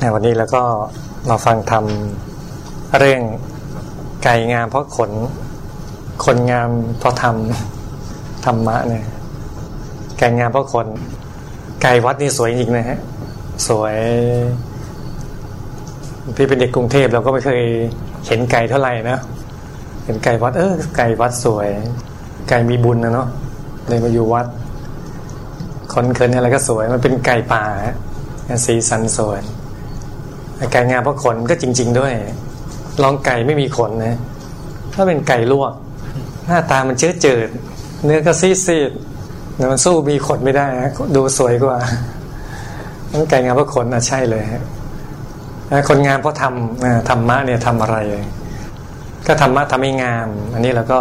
ในวันนี้แล้วก็มาฟังทำเรื่องไก่งามเพราะขน คนงามเพราะทำธรรมะเนี่ยไก่งามเพราะขน ไก่วัดนี่สวยจริงนะฮะ สวย พี่เป็นเด็กกรุงเทพเราก็ไม่เคยเห็นไก่เท่าไหร่นะเห็นไก่วัด เออไก่วัดสวย ไก่มีบุญนะเนาะเลยมาอยู่วัดขนเขินอะไรก็สวย มันเป็นไก่ป่าสีสันสวย ไก่งาเพราะขนก็จริง ๆ ด้วย ลองไก่ไม่มีขนนะ ถ้าเป็นไก่ลวก หน้าตามันเจือเจิดเนื้อก็ซีดซีดมันสู้มีขนไม่ได้นะดูสวยกว่าต้องไก่งามเพราะขนอะใช่เลยฮะคนงามเพราะทำธรรมะเนี่ยทำอะไร ก็ธรรมะทำให้งาม อันนี้เราก็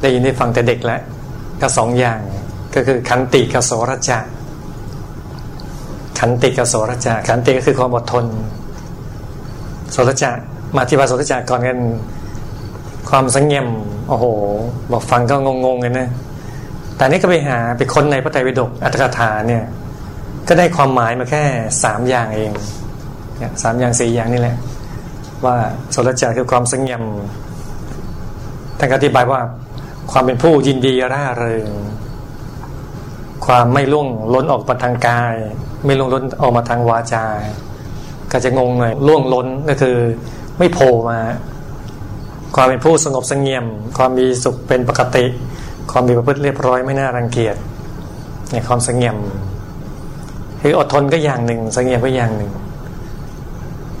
ได้ยินได้ฟังแต่เด็กแล้วก็สองอย่างก็คือขันติกับโสรจะขันติกับโสรจะขันติก็คือความอดทน สรจะมาที่ว่าโสรจะก่อนกัน ความสังเงมโอ้โห บอกฟังก็งงๆกันนะแต่นี่ก็ไปหาไปค้นในพระไตรปิฎกอัตถกถาเนี่ย ก็ได้ความหมายมาแค่สามอย่างเองเนี่ยสามอย่างสี่อย่างนี่แหละ ว่าโสรจะคือความสังเงมท่านอธิบายว่าความเป็นผู้ยินดีร่าเริงความไม่ล่วงล้นออกมาทางกาย ไม่ล่วงล้นออกมาทางวาจา ก็จะงงหน่อยล่วงล้นก็คือ ไม่โผล่มา ความเป็นผู้สงบสงเงียม ความมีสุขเป็นปกติ ความมีประพฤติเรียบร้อยไม่น่ารังเกียจเนี่ยความสงเงียมคืออดทนก็อย่างหนึ่งสงเงียมก็อย่างหนึ่ง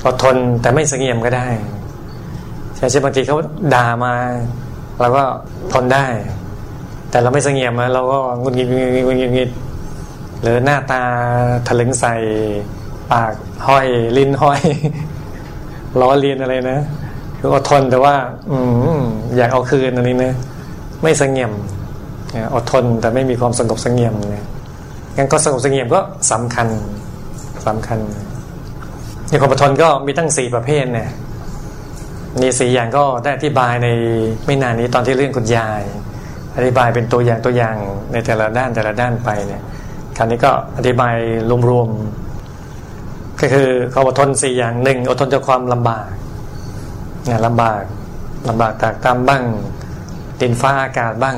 อดทนแต่ไม่สงเงียมก็ได้ใช่ใช่บางทีเขาด่ามาเราก็ทนได้ แต่เราไม่สงเงียมเราก็งุนงิดงุนงิดงุนงิดหรือหน้าตาถลึงใส่ ปากห้อยลิ้นห้อยล้อเลียนอะไรนะคืออดทนแต่ว่า อืมอยากเอาคืนอันนี้นะไม่สงเงียมอดทนแต่ไม่มีความสงบสงเงียมเนี่ยงั้นก็สงบสงเงียมก็สำคัญสำคัญในความอดทนก็มีตั้งสี่ประเภทเนี่ยมีสี่อย่างก็ได้อธิบายในไม่นานนี้ตอนที่เรื่องคุณยาย อธิบายเป็นตัวอย่างตัวอย่างในแต่ละด้านแต่ละด้านไปเนี่ยคราวนี้ก็อธิบายรวมๆ ก็คือเขาอดทนสี่อย่างหนึ่งอดทนจากความลำบากนี่ยลำบากลำบากตากตามบ้างดินฟ้าอากาศบ้าง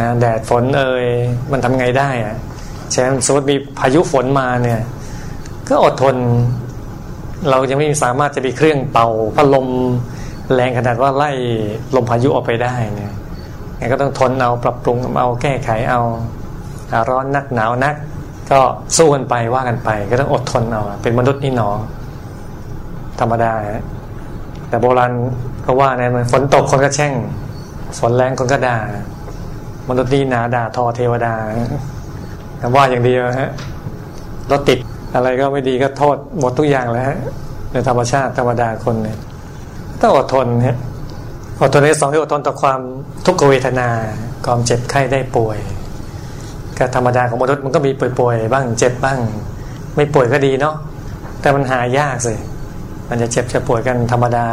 นะแดดฝนเอ่ยมันทำไงได้อะเช่นสมมติมีพายุฝนมาเนี่ย ก็อดทน เรายังไม่สามารถจะมีเครื่องเป่าพัดลมแรงขนาดว่าไล่ลมพายุออกไปได้เนี่ยก็ต้องทนเอาปรับปรุงเอาแก้ไขเอาร้อนนักหนาวนัก ก็สู้กันไปว่ากันไป ก็ต้องอดทนเอาเป็นมนุษย์นี่หนอธรรมดาแต่โบราณก็ว่าเนี่ยมันฝนตกคนก็แช่ง ฝนแรงคนก็ด่ามนุษย์นี่หนาด่าทอเทวดาแต่ว่าอย่างเดียวฮะรถติดอะไรก็ไม่ดีก็โทษหมดทุกอย่างแล้วฮะในธรรมชาติธรรมดาคนเนี่ยต้องอดทนฮะอดทนในสองที่อดทนต่อความทุกขเวทนาความเจ็บไข้ได้ป่วย ก็ธรรมดาของมนุษย์มันก็มีป่วยๆบ้างเจ็บบ้าง ไม่ป่วยก็ดีเนาะแต่มันหายากสิมันจะเจ็บจะป่วยกันธรรมดา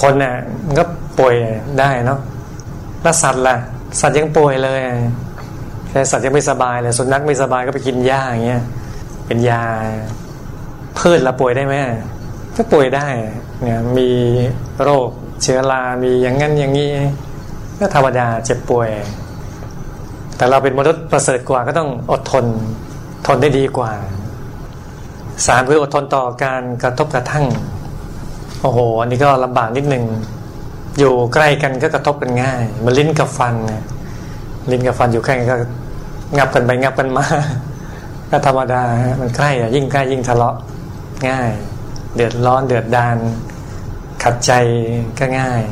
คนเนี่ยมันก็ป่วยได้เนาะแล้วสัตว์ล่ะ สัตว์ยังป่วยเลยแต่สัตว์ยังไม่สบายเลยสุนัขไม่สบายก็ไปกินหญ้าอย่างเงี้ยเป็นยาพืชละป่วยได้ไหมก็ป่วยได้เนี่ยมีโรคเชื้อรา มีอย่างงั้นอย่างนี้ก็ธรรมดาเจ็บป่วย แต่เราเป็นมนุษย์ประเสริฐกว่าก็ต้องอดทน ทนได้ดีกว่าสามคืออดทนต่อการกระทบกระทั่ง โอ้โห อันนี้ก็ลำบากนิดหนึ่งอยู่ใกล้กันก็กระทบกันง่ายมันลิ้นกับฟันลิ้นกับฟันอยู่ใกล้กันก็งับกันไปงับกันมาก็ธรรมดามันใกล้อะยิ่งใกล้ยิ่งทะเลาะง่าย เดือดร้อนเดือดดานขัดใจก็ง่าย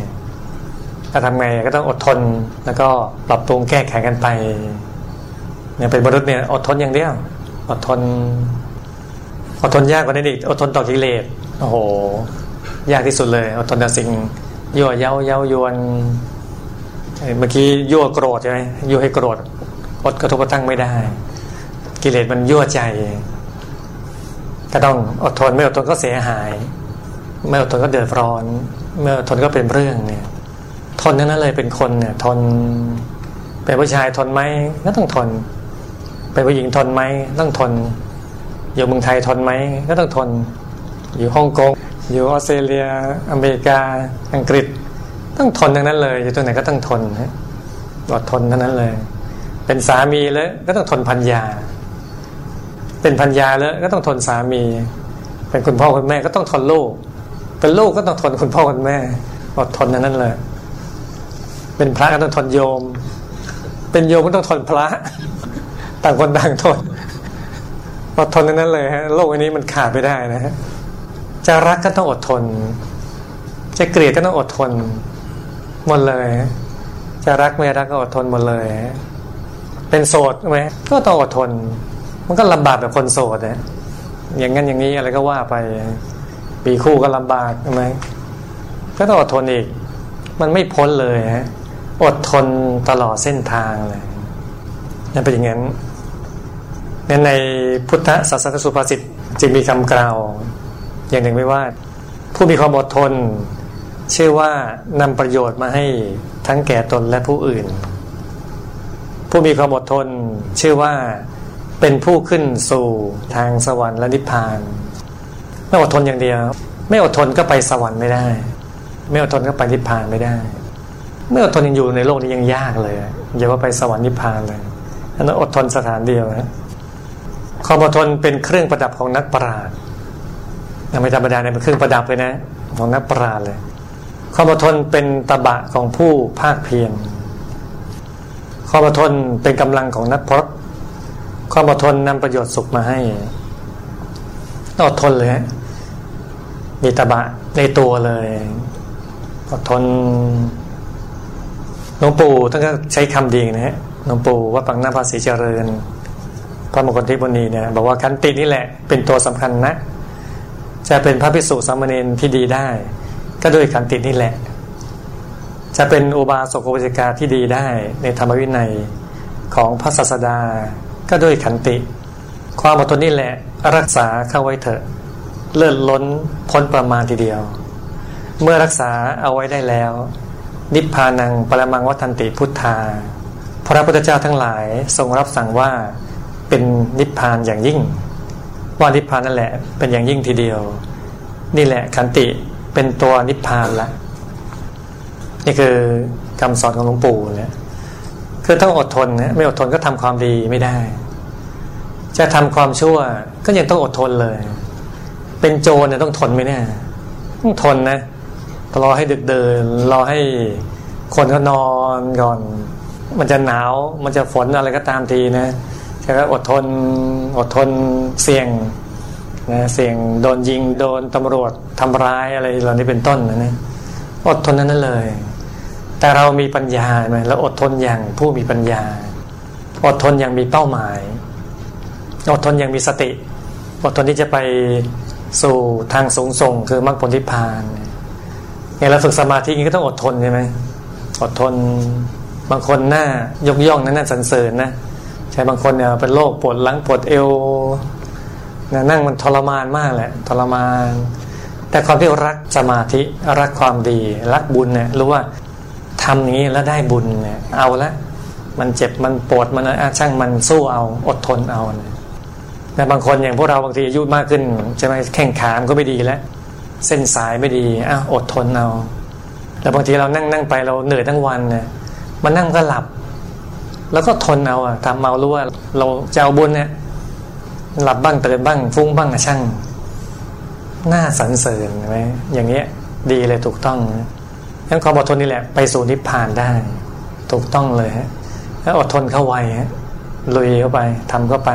ถ้าทำไงก็ต้องอดทน แล้วก็ปรับปรุงแก้ไขกันไปเนี่ยเป็นมนุษย์เนี่ยอดทนอย่างเดียวอดทน อดทนยากกว่านี้อีกอดทนต่อกิเลสโอ้โห ยากที่สุดเลยอดทนต่อสิ่งยั่วเย้าเย้ายวนเมื่อกี้ยั่วโกรธใช่ไหมยั่วให้โกรธอดกระทบกระทั่งไม่ได้ กิเลสมันยั่วใจก็ต้องอดทนไม่อดทนก็เสียหาย ไม่อดทนก็เดือดร้อน เมื่อทนก็เป็นเรื่องเนี่ย ทนนั้นเลยเป็นคนเนี่ย ทน เป็นผู้ชายทนไหมก็ต้องทน เป็นผู้หญิงทนไหมต้องทน อยู่เมืองไทยทนไหมก็ต้องทน อยู่ฮ่องกงอยู่ออสเตรเลีย อเมริกา อังกฤษ ต้องทนทั้งนั้นเลยอยู่ตรงไหนก็ต้องทนฮะอดทนทั้งนั้นเลย เป็นสามีแล้วก็ต้องทนพันยา เป็นพันยาแล้วก็ต้องทนสามี เป็นคุณพ่อคุณแม่ก็ต้องทนลูก เป็นลูกก็ต้องทนคุณพ่อคุณแม่อดทนทั้งนั้นเลย เป็นพระก็ต้องทนโยม เป็นโยมก็ต้องทนพระ ต่างคนต่างทนอดทนนั้นเลยฮะโลกอันนี้มันขาดไม่ได้นะฮะจะรักก็ต้องอดทน จะเกลียดก็ต้องอดทนหมดเลย จะรักไม่รักก็อดทนหมดเลย เป็นโสดไหมก็ต้องอดทน มันก็ลำบากแบบคนโสดนะอย่างนั้นอย่างนี้อะไรก็ว่าไปปีคู่ก็ลำบากใช่ไหมก็ต้องอดทนอีก มันไม่พ้นเลยฮะ อดทนตลอดเส้นทางเลยนั่นเป็นอย่างนั้นในพุทธศาสนสุภาษิตจึงมีคำกล่าว อย่างหนึ่งไว้ว่า ผู้มีความอดทน ชื่อว่านำประโยชน์มาให้ทั้งแก่ตนและผู้อื่น ผู้มีความอดทน ชื่อว่าเป็นผู้ขึ้นสู่ทางสวรรค์และนิพพาน ไม่อดทนอย่างเดียว ไม่อดทนก็ไปสวรรค์ไม่ได้ ไม่อดทนก็ไปนิพพานไม่ได้ ไม่อดทนยังอยู่ในโลกนี้ยังยากเลยอย่าว่าไปสวรรค์นิพพานเลยอันนั้นอดทนสถานเดียวนะความอดทนเป็นเครื่องประดับของนักปราชญ์ไม่ธรรมดาเนี่ยเป็นเครื่องประดับเลยนะ ของนักปราชญ์เลย ความอดทนเป็นตบะของผู้ภาคเพียรความอดทนเป็นกำลังของนักพรตความอดทนนำประโยชน์สุขมาให้อดทนเลยฮะมีตบะในตัวเลยอดทน หลวงปู่ท่านก็ใช้คำดีนะฮะหลวงปู่ว่าปังหน้าภาษีเจริญพระมงคลเทพนีเนี่ยบอกว่าขันตินี่แหละเป็นตัวสำคัญนะ จะเป็นพระภิกษุสามเณรที่ดีได้ ก็ด้วยขันตินี่แหละ จะเป็นอุบาสกอุบาสิกาที่ดีได้ ในธรรมวินัยของพระศาสดา ก็ด้วยขันติ ความอดทนนี่แหละรักษาเข้าไว้เถอะเลื่อนล้นพ้นประมาณทีเดียว เมื่อรักษาเอาไว้ได้แล้ว นิพพานังปรมังวัฏันติพุทธา พระพุทธเจ้าทั้งหลายทรงรับสั่งว่าเป็นนิพพานอย่างยิ่ง ว่านิพพานนั่นแหละเป็นอย่างยิ่งทีเดียว นี่แหละขันติเป็นตัวนิพพานละนี่คือคำสอนของหลวงปู่เนี่ยคือต้องอดทนนะไม่อดทนก็ทำความดีไม่ได้ จะทำความชั่วก็ยังต้องอดทนเลย เป็นโจรเนี่ยต้องทนไหมเนี่ยต้องทนนะ รอให้ดึกเดินรอให้คนก็นอนก่อน มันจะหนาว มันจะฝนอะไรก็ตามทีนะแค่อดทนอดทนเสี่ยงนะเสี่ยงโดนยิงโดนตำรวจทำร้ายอะไรเหล่านี้เป็นต้นนะนะอดทนนั้นเลย แต่เรามีปัญญาไหมเราอดทนอย่างผู้มีปัญญา อดทนอย่างมีเป้าหมาย อดทนอย่างมีสติ อดทนที่จะไปสู่ทางสูงส่งคือมรรคผลนิพพาน อย่างเราฝึกสมาธินี้ก็ต้องอดทนใช่ไหมอดทนบางคนหน้ายกย่องนะหน้าสรรเสริญนะใช่บางคนเนี่ยเป็นโรคปวดหลังปวดเอวนะนั่งมันทรมานมากแหละทรมาน แต่ความที่รักสมาธิรักความดี รักบุญเนี่ยรู้ว่าทำอย่างนี้แล้วได้บุญเนี่ยเอาละมันเจ็บมันปวดมันอาช่างมันสู้เอาอดทนเอาแต่บางคนอย่างพวกเราบางทีอายุมากขึ้นใช่ไหมแข่งขามก็ไม่ดีแล้ว เส้นสายไม่ดีอ้าวอดทนเอาแต่บางทีเรานั่งนั่งไปเราเหนื่อยทั้งวันเนี่ยมันนั่งก็หลับ แล้วก็ทนเอาอะทำเมารู้ว่า เราจะเอาบุญเนี่ย หลับบ้างตื่นบ้าง ฟุ้งบ้างอะช่างหน้าสันเสริญไหมอย่างเงี้ย ดีเลยถูกต้องงั้นความอดทนนี่แหละ ไปสู่นิพพานได้ ถูกต้องเลยฮะแล้วอดทนเข้าไว้ฮะลุยเข้าไปทำเข้าไป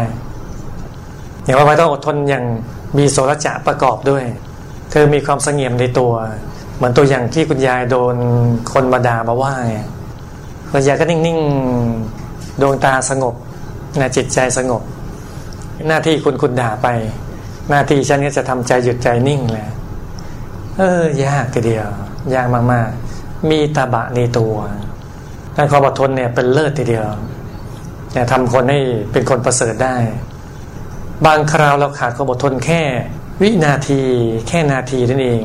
อย่างว่าไปต้องอดทนอย่างมีโสรจะประกอบด้วย คือมีความสงเงียมในตัว เหมือนตัวอย่างที่คุณยายโดนคนมาด่ามาว่าไงคุณยายก็นิ่งๆดวงตาสงบนะจิตใจสงบ หน้าที่คุณคุณด่าไป หน้าที่ฉันก็จะทำใจหยุดใจนิ่งแหละเออ ยากทีเดียว ยากมากๆ มีตาบะในตัวการความอดทนเนี่ยเป็นเลิศทีเดียวเนี่ยทำคนให้เป็นคนประเสริฐได้ บางคราวเราขาดความอดทนแค่ วินาทีแค่นาทีนั่นเอง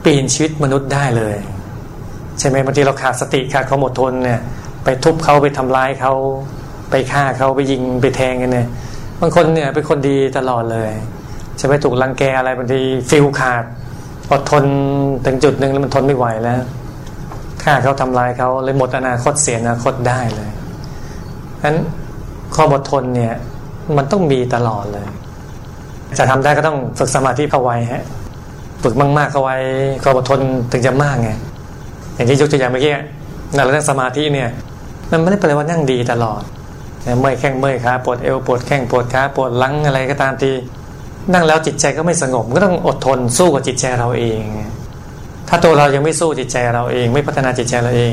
เปลี่ยนชีวิตมนุษย์ได้เลย ใช่ไหมบางทีเราขาดสติขาดความอดทนเนี่ย ไปทุบเขาไปทำร้ายเขาไปฆ่าเขาไปยิงไปแทงกันเนี่ยบางคนเนี่ยเป็นคนดีตลอดเลยจะไปถูกรังแกอะไรบางทีฟิลขาดอดทนถึงจุดหนึ่งแล้วมันทนไม่ไหวแล้วฆ่าเขาทำลายเขาเลยหมดอนาคตเสียอนาคตได้เลยฉะนั้นความอดทนเนี่ยมันต้องมีตลอดเลย จะทำได้ก็ต้องฝึกสมาธิเข้าไว้ฮะฝึกมากๆเข้าไว้ความอดทนถึงจะมากไงอย่างที่ยกตัวอย่างเมื่อกี้นั่นเรื่องสมาธิเนี่ย มันไม่ได้แปลว่านั่งดีตลอดเมื่อยแข้งเมื่อยขาปวดเอวปวดแข้งปวดขาปวดหลังอะไรก็ตามทีนั่งแล้วจิตใจก็ไม่สงบก็ต้องอดทนสู้กับจิตใจเราเอง ถ้าตัวเรายังไม่สู้จิตใจเราเอง ไม่พัฒนาจิตใจเราเอง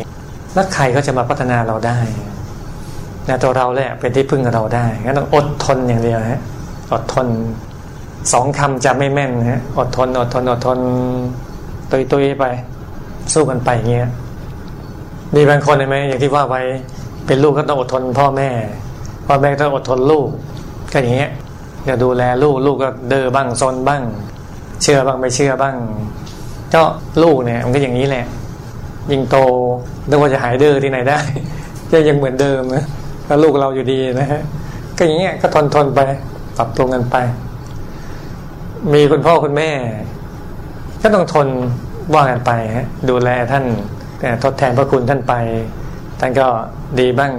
แล้วใครก็จะมาพัฒนาเราได้นะตัวเราแหละเป็นที่พึ่งเราได้งั้นต้องอดทนอย่างเดียวฮะอดทน สองคำจะไม่แม่นฮะอดทน อดทน อดทน ตุยตุยไป สู้กันไปเงี้ยมีบางคนเห็นไหมอย่างที่ว่าไว้เป็นลูกก็ต้องอดทน พ่อแม่พ่อแม่ต้องอดทนลูกก็อย่างเงี้ยจะดูแลลูกลูกก็เดือบ้างซนบ้าง เชื่อบ้างไม่เชื่อบ้าง ก็ลูกเนี่ยมันก็อย่างนี้แหละ ยิ่งโตนึกว่าจะหายเดือที่ไหนได้ก็ยังเหมือนเดิมนะก็ลูกเราอยู่ดีนะฮะก็อย่างเงี้ยก็ทนทนไปปรับตัวกันไป มีคุณพ่อคุณแม่ ก็ต้องทนว่ากันไปฮะดูแลท่านแต่ทดแทนพระคุณท่านไป ท่านก็ดีบ้าง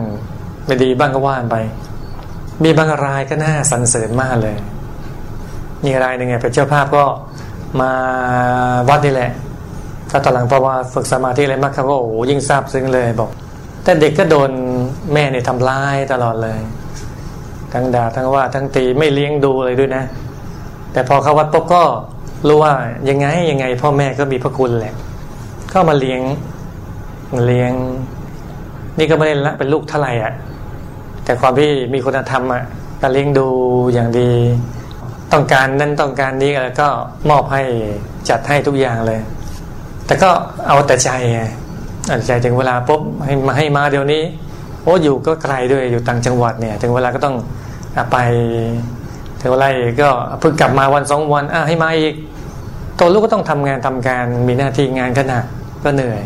ไม่ดีบ้างก็ว่านไป มีบางรายก็น่าสรรเสริญมากเลย มีรายหนึ่งไงเป็นเจ้าภาพก็มาวัดนี่แหละถ้าตอนหลังเพอว่าฝึกสมาธิอะไรมากเขาก็โอ้ยิ่งทราบซึ้งเลยบอก แต่เด็กก็โดนแม่เนี่ยทำร้ายตลอดเลย ทั้งด่าทั้งว่าทั้งตีไม่เลี้ยงดูเลยด้วยนะ แต่พอเข้าวัดปุ๊บก็รู้ว่ายังไงยังไง พ่อแม่ก็มีพระคุณแหละก็มาเลี้ยงเลี้ยง นี่ก็ไม่ได้ละเป็นลูกเท่าไหร่อะ แต่ความที่มีคุณธรรมอะก็เลี้ยงดูอย่างดี ต้องการนั้นต้องการนี้แล้วก็มอบให้จัดให้ทุกอย่างเลย แต่ก็เอาแต่ใจไงใจถึงเวลาปุ๊บให้มาให้มาเดี๋ยวนี้ โอ้อยู่ก็ไกลด้วยอยู่ต่างจังหวัดเนี่ย ถึงเวลาก็ต้องไป ถึงเวลาก็เพิ่งกลับมาวันสองวันอะให้มาอีก ตัวลูกก็ต้องทำงานทำการมีหน้าที่งานก็หนักก็เหนื่อย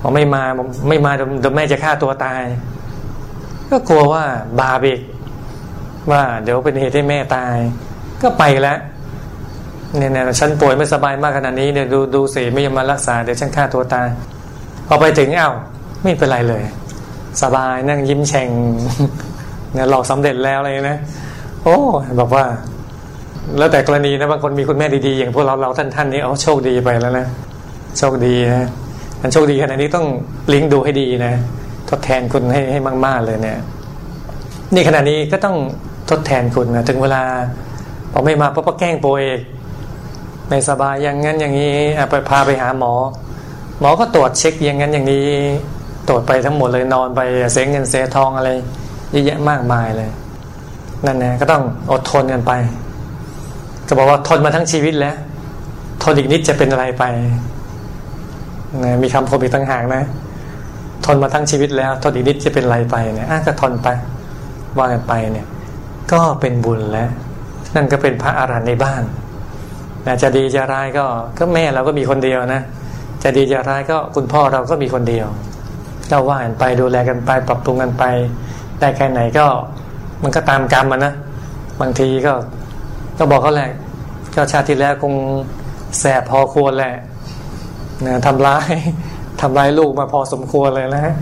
พอไม่มาไม่มาเดี๋ยวแม่จะฆ่าตัวตาย ก็กลัวว่าบาปอีกว่าเดี๋ยวเป็นเหตุให้แม่ตาย ก็ไปแล้วเนี่ยเนี่ยฉันป่วยไม่สบายมากขนาดนี้เนี่ยวดูดูสิไม่ยอมมารักษาเดี๋ยวฉันฆ่าตัวตายพอไปถึงเอ้าไม่เป็นไรเลย สบายนั่งยิ้มแฉ่งเนี่ยเราสำเร็จแล้วอะไรนะ โอ้บอกว่า แล้วแต่กรณีนะบางคนมีคุณแม่ดีๆ อย่างพวกเราเราท่านท่านนี้เอาโชคดีไปแล้วนะโชคดีนะมันโชคดีขนาดนี้ต้องลิงก์ดูให้ดีนะทดแทนคุณให้ให้มาก ๆ เลยเนี่ย นี่ขณะนี้ก็ต้องทดแทนคุณนะถึงเวลาพอไม่มาปุ๊บก็แกล้งป่วยไม่สบายอย่างนั้นอย่างนี้ไปพาไปหาหมอ หมอก็ตรวจเช็คอย่างนั้นอย่างนี้ ตรวจไปทั้งหมดเลยนอนไปเสียเงินเสียทองอะไรเยอะแยะมากมายเลย นั่นนะก็ต้องอดทนกันไป ก็บอกว่าทนมาทั้งชีวิตแล้ว ทนอีกนิดจะเป็นอะไรไปนะมีคำคมอีกตั้งหางนะ ทนมาทั้งชีวิตแล้ว ทนอีกนิดจะเป็นอะไรไปเนี่ยอะก็ทนไปว่ากันไปเนี่ย ก็เป็นบุญแล้ว นั่นก็เป็นพระอารหันต์ในบ้านนะจะดีจะร้ายก็ก็แม่เราก็มีคนเดียวนะจะดีจะร้ายก็คุณพ่อเราก็มีคนเดียวก็ว่ากันไปดูแลกันไป ปรับปรุงกันไปได้แค่ไหนก็ มันก็ตามกรรมมันนะบางทีก็ก็บอกเขาแหละก็ชาติที่แล้วคงแสบพอควรแหละนะทำร้ายทำร้ายลูกมาพอสมควรเลยนะ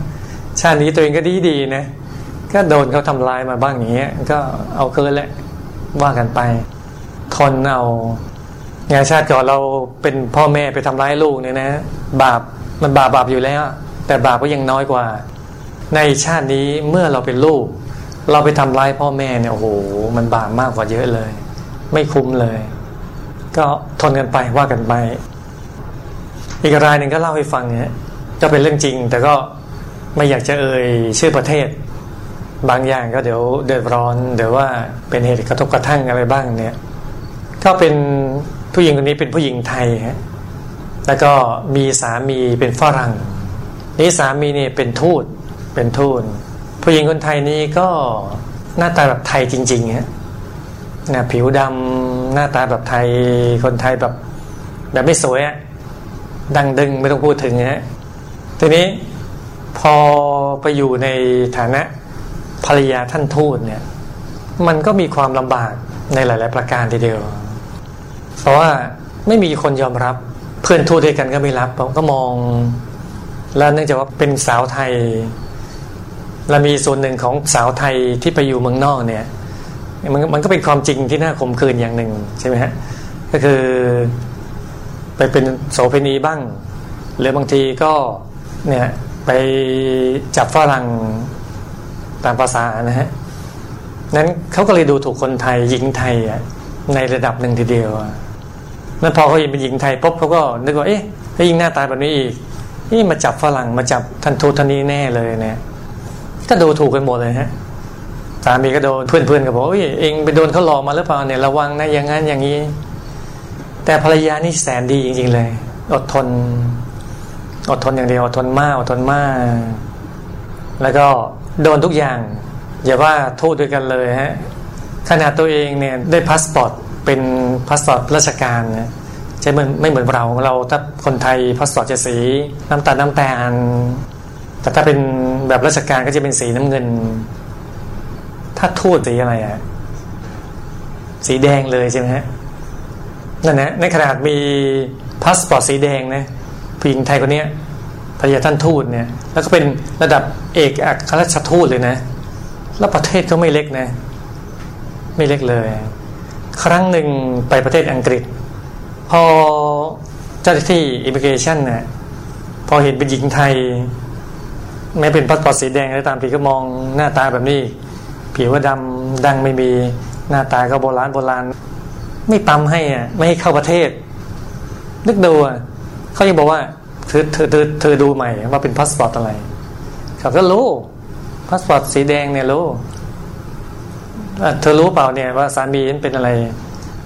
ชาตินี้ตัวเองก็ดีดีนะก็โดนเขาทำลายมาบ้างอย่างเงี้ยก็เอาเคืนแหละว่ากันไป ทนเอางานชาติก่อนเราเป็นพ่อแม่ไปทำร้ายลูกเนี่ยนะ บาปมันบาปบาปอยู่แล้ว แต่บาปก็ยังน้อยกว่า ในชาตินี้เมื่อเราเป็นลูก เราไปทำร้ายพ่อแม่เนี่ยโอ้โหมันบาปมากกว่าเยอะเลย ไม่คุ้มเลย ก็ทนกันไปว่ากันไป อีกรายหนึ่งก็เล่าให้ฟังเนี่ยก็เป็นเรื่องจริง แต่ก็ไม่อยากจะเอ่ยชื่อประเทศ บางอย่างก็เดี๋ยวเดือดร้อนเดี๋ยวว่าเป็นเหตุกระทบกระทั่งอะไรบ้างเนี่ยก็เป็นผู้หญิงคนนี้เป็นผู้หญิงไทยฮะแล้วก็มีสามีเป็นฝรั่งนี่สามีเนี่ยเป็นทูตเป็นทูต ผู้หญิงคนไทยนี้ก็หน้าตาแบบไทยจริงๆฮะนะผิวดำหน้าตาแบบไทยคนไทยแบบ แบบไม่สวยอะดังดึงไม่ต้องพูดถึงนะทีนี้พอไปอยู่ในฐานะภรรยาท่านทูตเนี่ย มันก็มีความลำบากในหลาย ๆ ประการทีเดียว เพราะว่าไม่มีคนยอมรับเพื่อนทูตด้วยกันก็ไม่รับก็มอง แล้วเนื่องจากว่าเป็นสาวไทย และมีส่วนหนึ่งของสาวไทยที่ไปอยู่เมืองนอกเนี่ยมันมันก็เป็นความจริงที่น่าขมขื่นอย่างหนึ่งใช่ไหมฮะก็คือไปเป็นโสเภณีบ้าง หรือบางทีก็เนี่ยไปจับฝรั่งตามภาษานะฮะนั้นเขาก็เลยดูถูกคนไทยหญิงไทยอะในระดับหนึ่งทีเดียวนั้นพอเขาเห็นเป็นหญิงไทยปุ๊บเขาก็นึกว่าเอ๊ะถ้ายิงหน้าตาแบบนี้อีกนี่มาจับฝรั่งมาจับทันทูทันนี้แน่เลยเนี่ย ก็ดูถูกกันหมดเลยฮะสามีก็โดนเพื่อนๆก็บอกเอ้ยเองไปโดนเขาหลอกมาหรือเปล่าเนี่ยระวังนะอย่างนั้นอย่างนี้ แต่ภรรยานี่แสนดีจริง ๆ เลย อดทน อดทนอย่างเดียวอดทนมากอดทนมาก แล้วก็โดนทุกอย่าง อย่าว่าโทษด้วยกันเลยฮะขนาดตัวเองเนี่ยได้พาสปอร์ตเป็นพาสปอร์ตราชการนะใช่เหมือนไม่เหมือนเราเราถ้าคนไทยพาสปอร์ตจะสีน้ำตาลน้ำตาล แต่ถ้าเป็นแบบราชการก็จะเป็นสีน้ำเงิน ถ้าทูตสีอะไรอะสีแดงเลยใช่ไหมฮะนั่นนะในขนาดมีพาสปอร์ตสีแดงนะผู้หญิงไทยคนนี้ภรรยาท่านทูตเนี่ย แล้วก็เป็นระดับเอกอัครราชทูตเลยนะ แล้วประเทศก็ไม่เล็กนะ ไม่เล็กเลย ครั้งหนึ่งไปประเทศอังกฤษ พอเจ้าหน้าที่ immigration เนี่ยพอเห็นเป็นหญิงไทย แม้เป็นพาสปอร์ตสีแดงก็ตามทีก็มองหน้าตาแบบนี้ ผิวว่าดำดั้งไม่มีหน้าตาก็โบราณโบราณ ไม่ปั๊มให้อะไม่ให้เข้าประเทศ นึกดูอะเขายังบอกว่าเธอเธอเธอเธอดูใหม่ว่าเป็นพาสปอร์ตอะไรเขาก็รู้พาสปอร์ตสีแดงเนี่ยรู้เธอรู้เปล่าเนี่ยว่าสามีนเป็นอะไร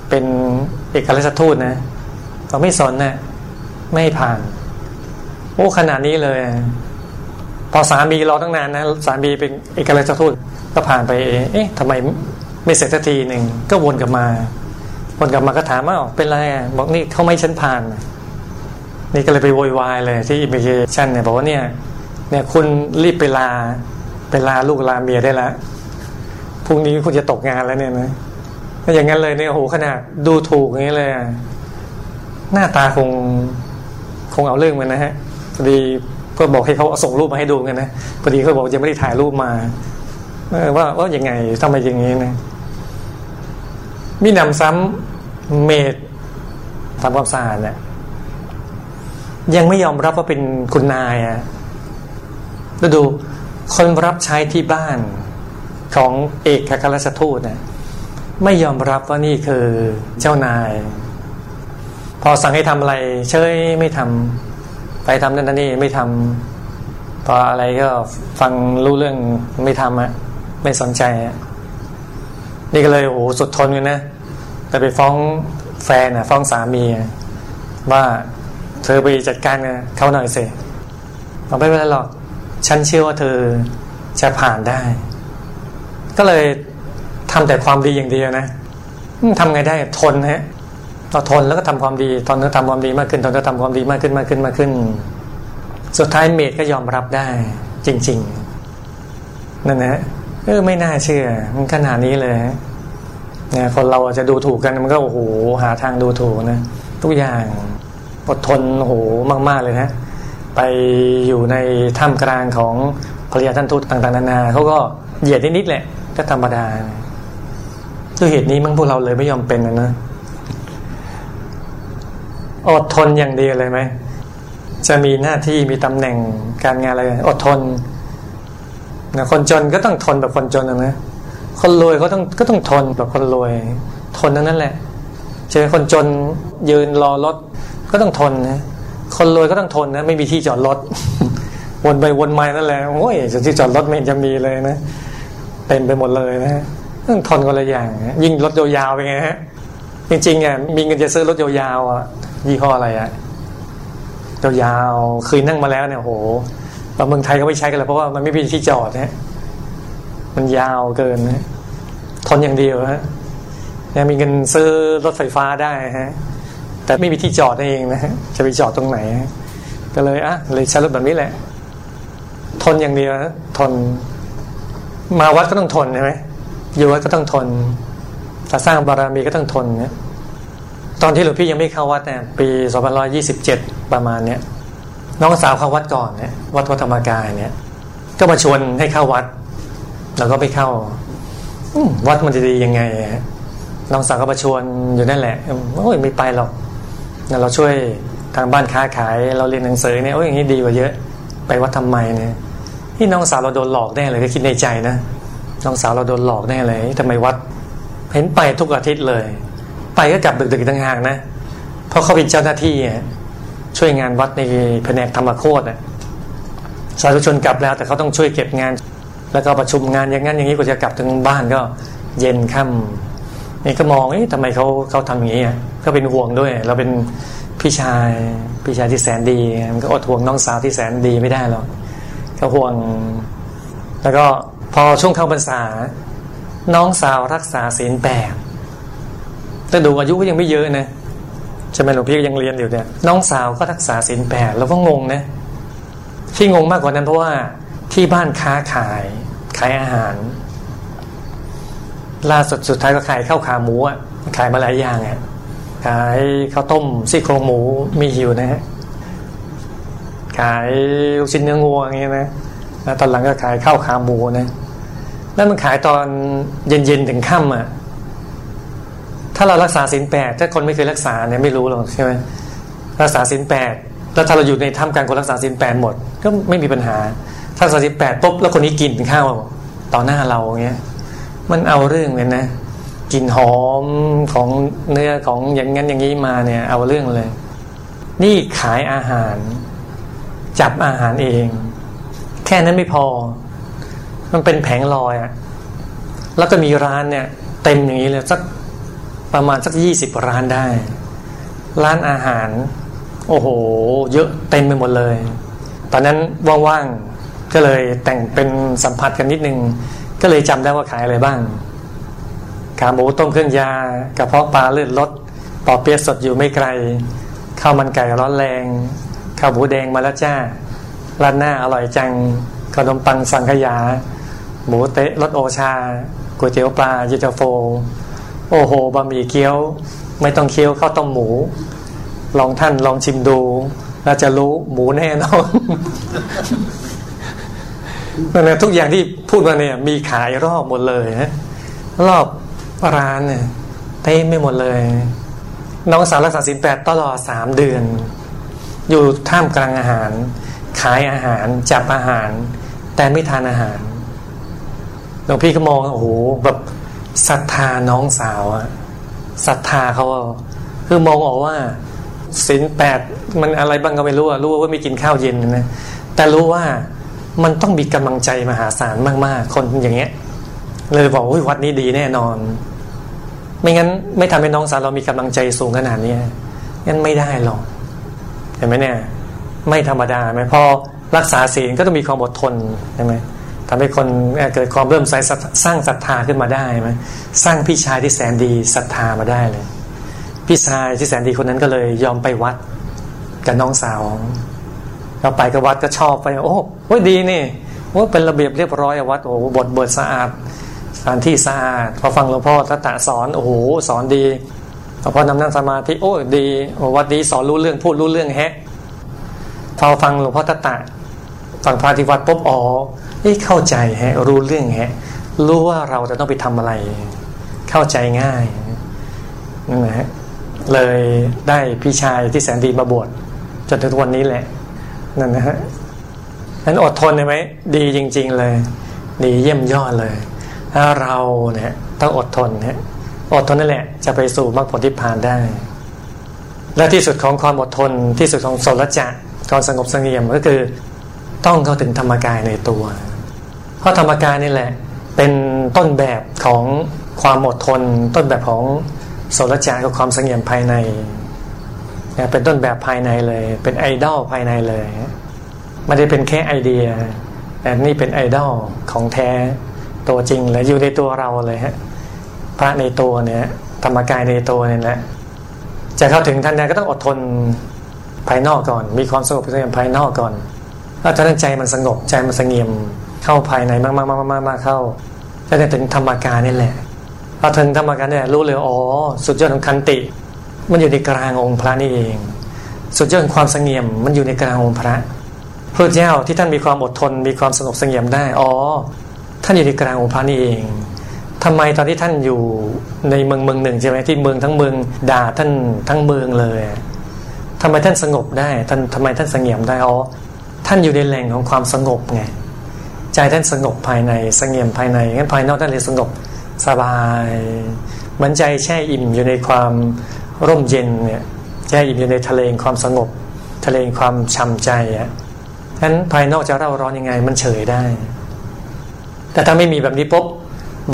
เป็นเอกราชทูตนะเขาไม่สนนะไม่ให้ผ่าน โอ้ขนาดนี้เลย พอสามีรอตั้งนานนะสามีเป็นเอกราชทูตก็ผ่านไป เอ๊ะทำไมไม่เสร็จสักทีหนึ่งก็วนกลับมาวนกลับมาก็ถามว่าเป็นไรอะบอกนี่เขาไม่ฉันผ่าน นี่ก็เลยไปโวยวายเลยที่อิมเกชันเนี่ยบอกว่าเนี่ยเนี่ยคุณรีบไปลาไปลาลูกลาเมียได้ล้วพรุ่งนี้คุณจะตกงานแล้วเนี่ยนะถ้าอย่างนั้นเลยเนี่ยโหขนาดดูถูกอย่างนี้เลย หน้าตาคงคงเอาเรื่องมันนะฮะพอดี ก็บอกให้เขาส่งรูปมาให้ดูกันนะพอดีเขาบอกยังไม่ได้ถ่ายรูปมาว่าว่าอยังไงทำไมอย่างนี้นะมีนำซ้ำเมดทำความสะอาดเนี่ยยังไม่ยอมรับว่าเป็นคุณนายอะแล้วดูคนรับใช้ที่บ้านของเอกอัครราชทูตเนี่ยไม่ยอมรับว่านี่คือเจ้านาย พอสั่งให้ทำอะไรเฉยไม่ทำ ไปทำนั่นนี่ไม่ทำพออะไรก็ฟังรู้เรื่องไม่ทำอะไม่สนใจอะนี่ก็เลยโอ้โหสุดทนกันนะแต่ไปฟ้องแฟนอะฟ้องสามีว่าเธอไปจัดการเขาหน่อยสิบอกไม่เป็นไรหรอก ฉันเชื่อว่าเธอจะผ่านได้ ก็เลยทำแต่ความดีอย่างเดียวนะทำไงได้ทนฮะ ต่อทนแล้วก็ทำความดีตอนนี้ทำความดีมากขึ้นตอนนี้ทำความดีมากขึ้นมากขึ้นมากขึ้น สุดท้ายเมดก็ยอมรับได้ จริง ๆ นั่นนะเออไม่น่าเชื่อ มันขนาดนี้เลยเนี่ยคนเราจะดูถูกกันมันก็โอ้โหหาทางดูถูกนะทุกอย่างอดทนโอ้โหมาก ๆ เลยนะ ไปอยู่ในถ้ำกลางของภรรยาท่านทูตต่าง ๆ นานาเขาก็เหยียดนิดๆแหละ ก็ธรรมดาด้วยเหตุนี้มั้งพวกเราเลยไม่ยอมเป็นนะ อดทนอย่างเดียวเลยไหม จะมีหน้าที่มีตำแหน่งการงานอะไร อดทนนะคนจนก็ต้องทนแบบคนจนนะนะคนรวยเขาต้องก็ต้องทนแบบคนรวย ทนนั้นนั่นแหละเจอคนจนยืนรอรถก็ต้องทนนะคนรวยก็ต้องทนนะ ไม่มีที่จอดรถวนไปวนมานั่นแหละโอ้ยที่จอดรถไม่จะมีเลยนะเต็มไปหมดเลยนะต้องทนคนละอย่าง ยิ่งรถยาวๆไปไงฮะ จริงๆอะมีเงินจะซื้อรถยาวๆอะยี่ห้ออะไรอะยาวๆเคืนนั่งมาแล้วเนี่ยโหเราเมืองไทยก็ไม่ใช้กันแล้วเพราะว่ามันไม่มีที่จอดนะมันยาวเกินนะทนอย่างเดียวฮะยังมีเงินซื้อรถไฟฟ้าได้ฮะ แต่ไม่มีที่จอดเองนะฮะจะไปจอดตรงไหนก็เลยอะเลยใช้รถแบบนี้แหละ ทนอย่างเดียวทน มาวัดก็ต้องทนใช่ไหมอยู่วัดก็ต้องทน ถ้าสร้างบารมีก็ต้องทนเนี่ยตอนที่หลวงพี่ยังไม่เข้าวัดเนี่ยปี2527ประมาณเนี้ยน้องสาวเข้าวัดก่อนเนี่ยวัดวัดธรรมกายเนี่ย ก็มาชวนให้เข้าวัดเราก็ไปเข้าวัดมันจะดียังไงน้องสาวก็มาชวนอยู่นั่นแหละโอ้ยไม่ไปหรอกเราช่วยทางบ้านค้าขาย เราเรียนหนังสือเนี่ยโอ้ยอย่างนี้ดีกว่าเยอะ ไปวัดทำไมเนี่ยที่น้องสาวเราโดนหลอกแน่เลยก็คิดในใจนะน้องสาวเราโดนหลอกแน่เลยทำไมวัด เห็นไปทุกอาทิตย์เลย ไปก็กลับดึกๆต่างหากนะ เพราะเขาเป็นเจ้าหน้าที่ช่วยงานวัดในแผนกธรรมโคตรสาธุชนกลับแล้วแต่เขาต้องช่วยเก็บงาน แล้วก็ประชุมงานอย่างนั้นอย่างนี้ก็จะกลับถึงบ้านก็เย็นค่ำนี่ก็มองเอ๊ะทำไมเขาเขาทำอย่างนี้ก็เป็นห่วงด้วย เราเป็นพี่ชายพี่ชายที่แสนดีมันก็อดห่วงน้องสาวที่แสนดีไม่ได้หรอกก็ห่วง แล้วก็พอช่วงเข้าพรรษา น้องสาวรักษาศีลแปดแต่ดูอายุก็ยังไม่เยอะนะใช่ไหมหลวงพี่ก็ยังเรียนอยู่เนี่ยน้องสาวก็รักษาศีลแปดเราก็งงนะที่งงมากกว่านั้นเพราะว่าที่บ้านค้าขายขายอาหาร ล่าสุดสุดท้ายก็ขายข้าวขาหมูอะขายมาหลายอย่างอะขายข้าวต้มซี่โครงหมูมีหิวนะฮะขายลูกชิ้นเนื้องัวอย่างเงี้ยนะแล้วตอนหลังก็ขายข้าวขาหมูนะ แล้วมันขายตอนเย็นๆถึงค่ำอะ ถ้าเรารักษาศีลแปดถ้าคนไม่เคยรักษาเนี่ยไม่รู้หรอกใช่ไหมรักษาศีลแปดแล้วถ้าเราอยู่ในท่ามกลางคนรักษาศีลแปดหมด ก็ไม่มีปัญหา ถ้ารักษาศีลแปดปุ๊บแล้วคนนี้กินข้าวต่อหน้าเราเงี้ย มันเอาเรื่องเลยนะกลิ่นหอมของเนื้อของอย่างนั้นอย่างนี้มาเนี่ย เอาเรื่องเลย นี่ขายอาหาร จับอาหารเอง แค่นั้นไม่พอ มันเป็นแผงลอยอะแล้วก็มีร้านเนี่ย เต็มอย่างนี้เลยสักประมาณสักยี่สิบร้านได้ ร้านอาหาร โอ้โห เยอะเต็มไปหมดเลย ตอนนั้นว่างๆก็เลยแต่งเป็นสัมผัสกันนิดนึง ก็เลยจำได้ว่าขายอะไรบ้างขาหมูต้มเครื่องยากระเพาะปลาเลือดรสปอเปี๊ยะสดอยู่ไม่ไกลข้าวมันไก่ร้อนแรงข้าวหมูแดงมาแล้วจ้าร้านหน้าอร่อยจังขนมปังสังขยา หมูเตะรสโอชาก๋วยเตี๋ยวปลาเยจโฟ โอ้โหบะหมี่เกี๊ยว ไม่ต้องเคี้ยวข้าวต้มหมู ลองท่านลองชิมดูเราจะรู้หมูแน่นอนนั่นแหละทุกอย่างที่พูดมาเนี่ย มีขายรอบหมดเลยฮะรอบร้านเนี่ยเต็มไม่หมดเลย น้องสาวรักษาสินแปดตลอดสามเดือน อยู่ท่ามกลางอาหาร ขายอาหารจับอาหาร แต่ไม่ทานอาหาร หลวงพี่ก็มองโอ้โหแบบศรัทธาน้องสาวอะศรัทธาเขาคือมองออกว่าสินแปดมันอะไรบ้างก็ไม่รู้อะรู้ว่าไม่กินข้าวเย็นนะแต่รู้ว่ามันต้องมีกำลังใจมหาศาลมากๆ คนอย่างเงี้ย เลยบอกว่าวัดนี้ดีแน่นอน ไม่งั้นไม่ทำให้น้องสาวเรามีกำลังใจสูงขนาดนี้งั้นไม่ได้หรอกเห็นไหมเนี่ย ไม่ธรรมดาไหมพอรักษาศีลก็ต้องมีความอดทนใช่ไหม ทำให้คนเกิดความเริ่มใสสร้างศรัทธาขึ้นมาได้ไหมสร้างพี่ชายที่แสนดีศรัทธามาได้เลย พี่ชายที่แสนดีคนนั้นก็เลยยอมไปวัดกับน้องสาวเราไปกับวัดก็ชอบไป โอ้โหดีนี่ว่าเป็นระเบียบเรียบร้อยวัดโอ้บทเบิดสะอาดสถานที่สะอาดพอฟังหลวงพ่อทัตตะสอนโอ้โหสอนดีหลวงพ่อนำนั่งสมาธิโอ้ดีวัดดีสอนรู้เรื่องพูดรู้เรื่องแฮะพอฟังหลวงพ่อทัตตะ ฟังพระที่วัดปุ๊บอ๋อเข้าใจฮะรู้เรื่องฮะรู้ว่าเราจะต้องไปทำอะไร เข้าใจง่ายนั่นแหละเลยได้พี่ชายที่แสนดีมาบวชจนถึงวันนี้แหละนั่นนะฮะนั้นอดทนได้ไหมดีจริง ๆ เลย ดีเยี่ยมยอดเลยถ้าเราเนี่ยต้องอดทนเนี่ยอดทนนั่นแหละ จะไปสู่มรรคผลที่ผ่านได้ และที่สุดของความอดทนที่สุดของโสรจะความสงบสงเงียมก็คือ ต้องเข้าถึงธรรมกายในตัว เพราะธรรมกายนี่แหละ เป็นต้นแบบของความอดทน ต้นแบบของโสรจะกับความสงเงยมภายในเป็นต้นแบบภายในเลย เป็นไอดอลภายในเลยไม่ได้เป็นแค่ไอเดียแต่นี่เป็นไอดอลของแท้ตัวจริงเลยอยู่ในตัวเราเลยฮะพระในตัวเนี่ย ธรรมกายในตัวเนี่ยแหละจะเข้าถึงท่านนั้นก็ต้องอดทนภายนอกก่อน มีความสงบสงบภายนอกก่อน แล้วถ้าใจมันสงบใจมันสงเงียมเข้าภายในมากๆๆๆเข้าจะถึงธรรมการนี่แหละพอถึงธรรมการเนี่ยรู้เลยอ๋อสุดยอดของคันติ มันอยู่ในกลางองค์พระนี่เอง สุดยอดของความสงเยมมันอยู่ในกลางองค์พระพระเจ้าที่ท่านมีความอดทนมีความสงบสงเยมได้อ๋อท่านอยู่ในกลางองค์พระนี่เองทำไมตอนที่ท่านอยู่ในเมืองเมืองหนึ่งใช่ไหมที่เมืองทั้งเมืองด่าท่านทั้งเมืองเลยทำไมท่านสงบได้ท่านทำไมท่านสงเยมได้อ๋อ ท่านอยู่ในแหล่งของความสงบไงใจท่านสงบภายในสงเงียมภายในงั้นภายนอกท่านเลยสงบสบายเหมือนใจแช่อิ่มอยู่ในความร่มเย็นเนี่ยแช่อิ่มอยู่ในทะเลความสงบ ทะเลความช่ำใจอะฉะนั้นภายนอกจะเร่าร้อนยังไง มันเฉยได้ แต่ถ้าไม่มีแบบนี้ปุ๊บ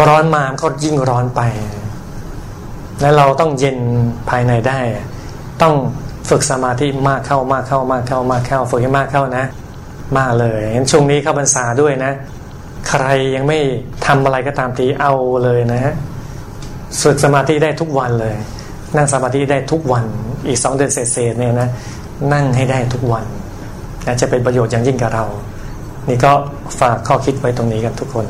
ร้อนมาก็ยิ่งร้อนไป แล้วเราต้องเย็นภายในได้ ต้อง ฝึกสมาธิมากเข้ามากเข้ามากเข้ามากเข้า ฝึกให้มากเข้านะ มากเลยงั้นช่วงนี้เข้าพรรษาด้วยนะ ใครยังไม่ทำอะไรก็ตามทีเอาเลยนะฝึกสมาธิได้ทุกวันเลย นั่งสมาธิได้ทุกวันอีกสองเดือนเศษเนี่ยนะนั่งให้ได้ทุกวันจะเป็นประโยชน์อย่างยิ่งกับเรา นี่ก็ฝากข้อคิดไว้ตรงนี้กันทุกคน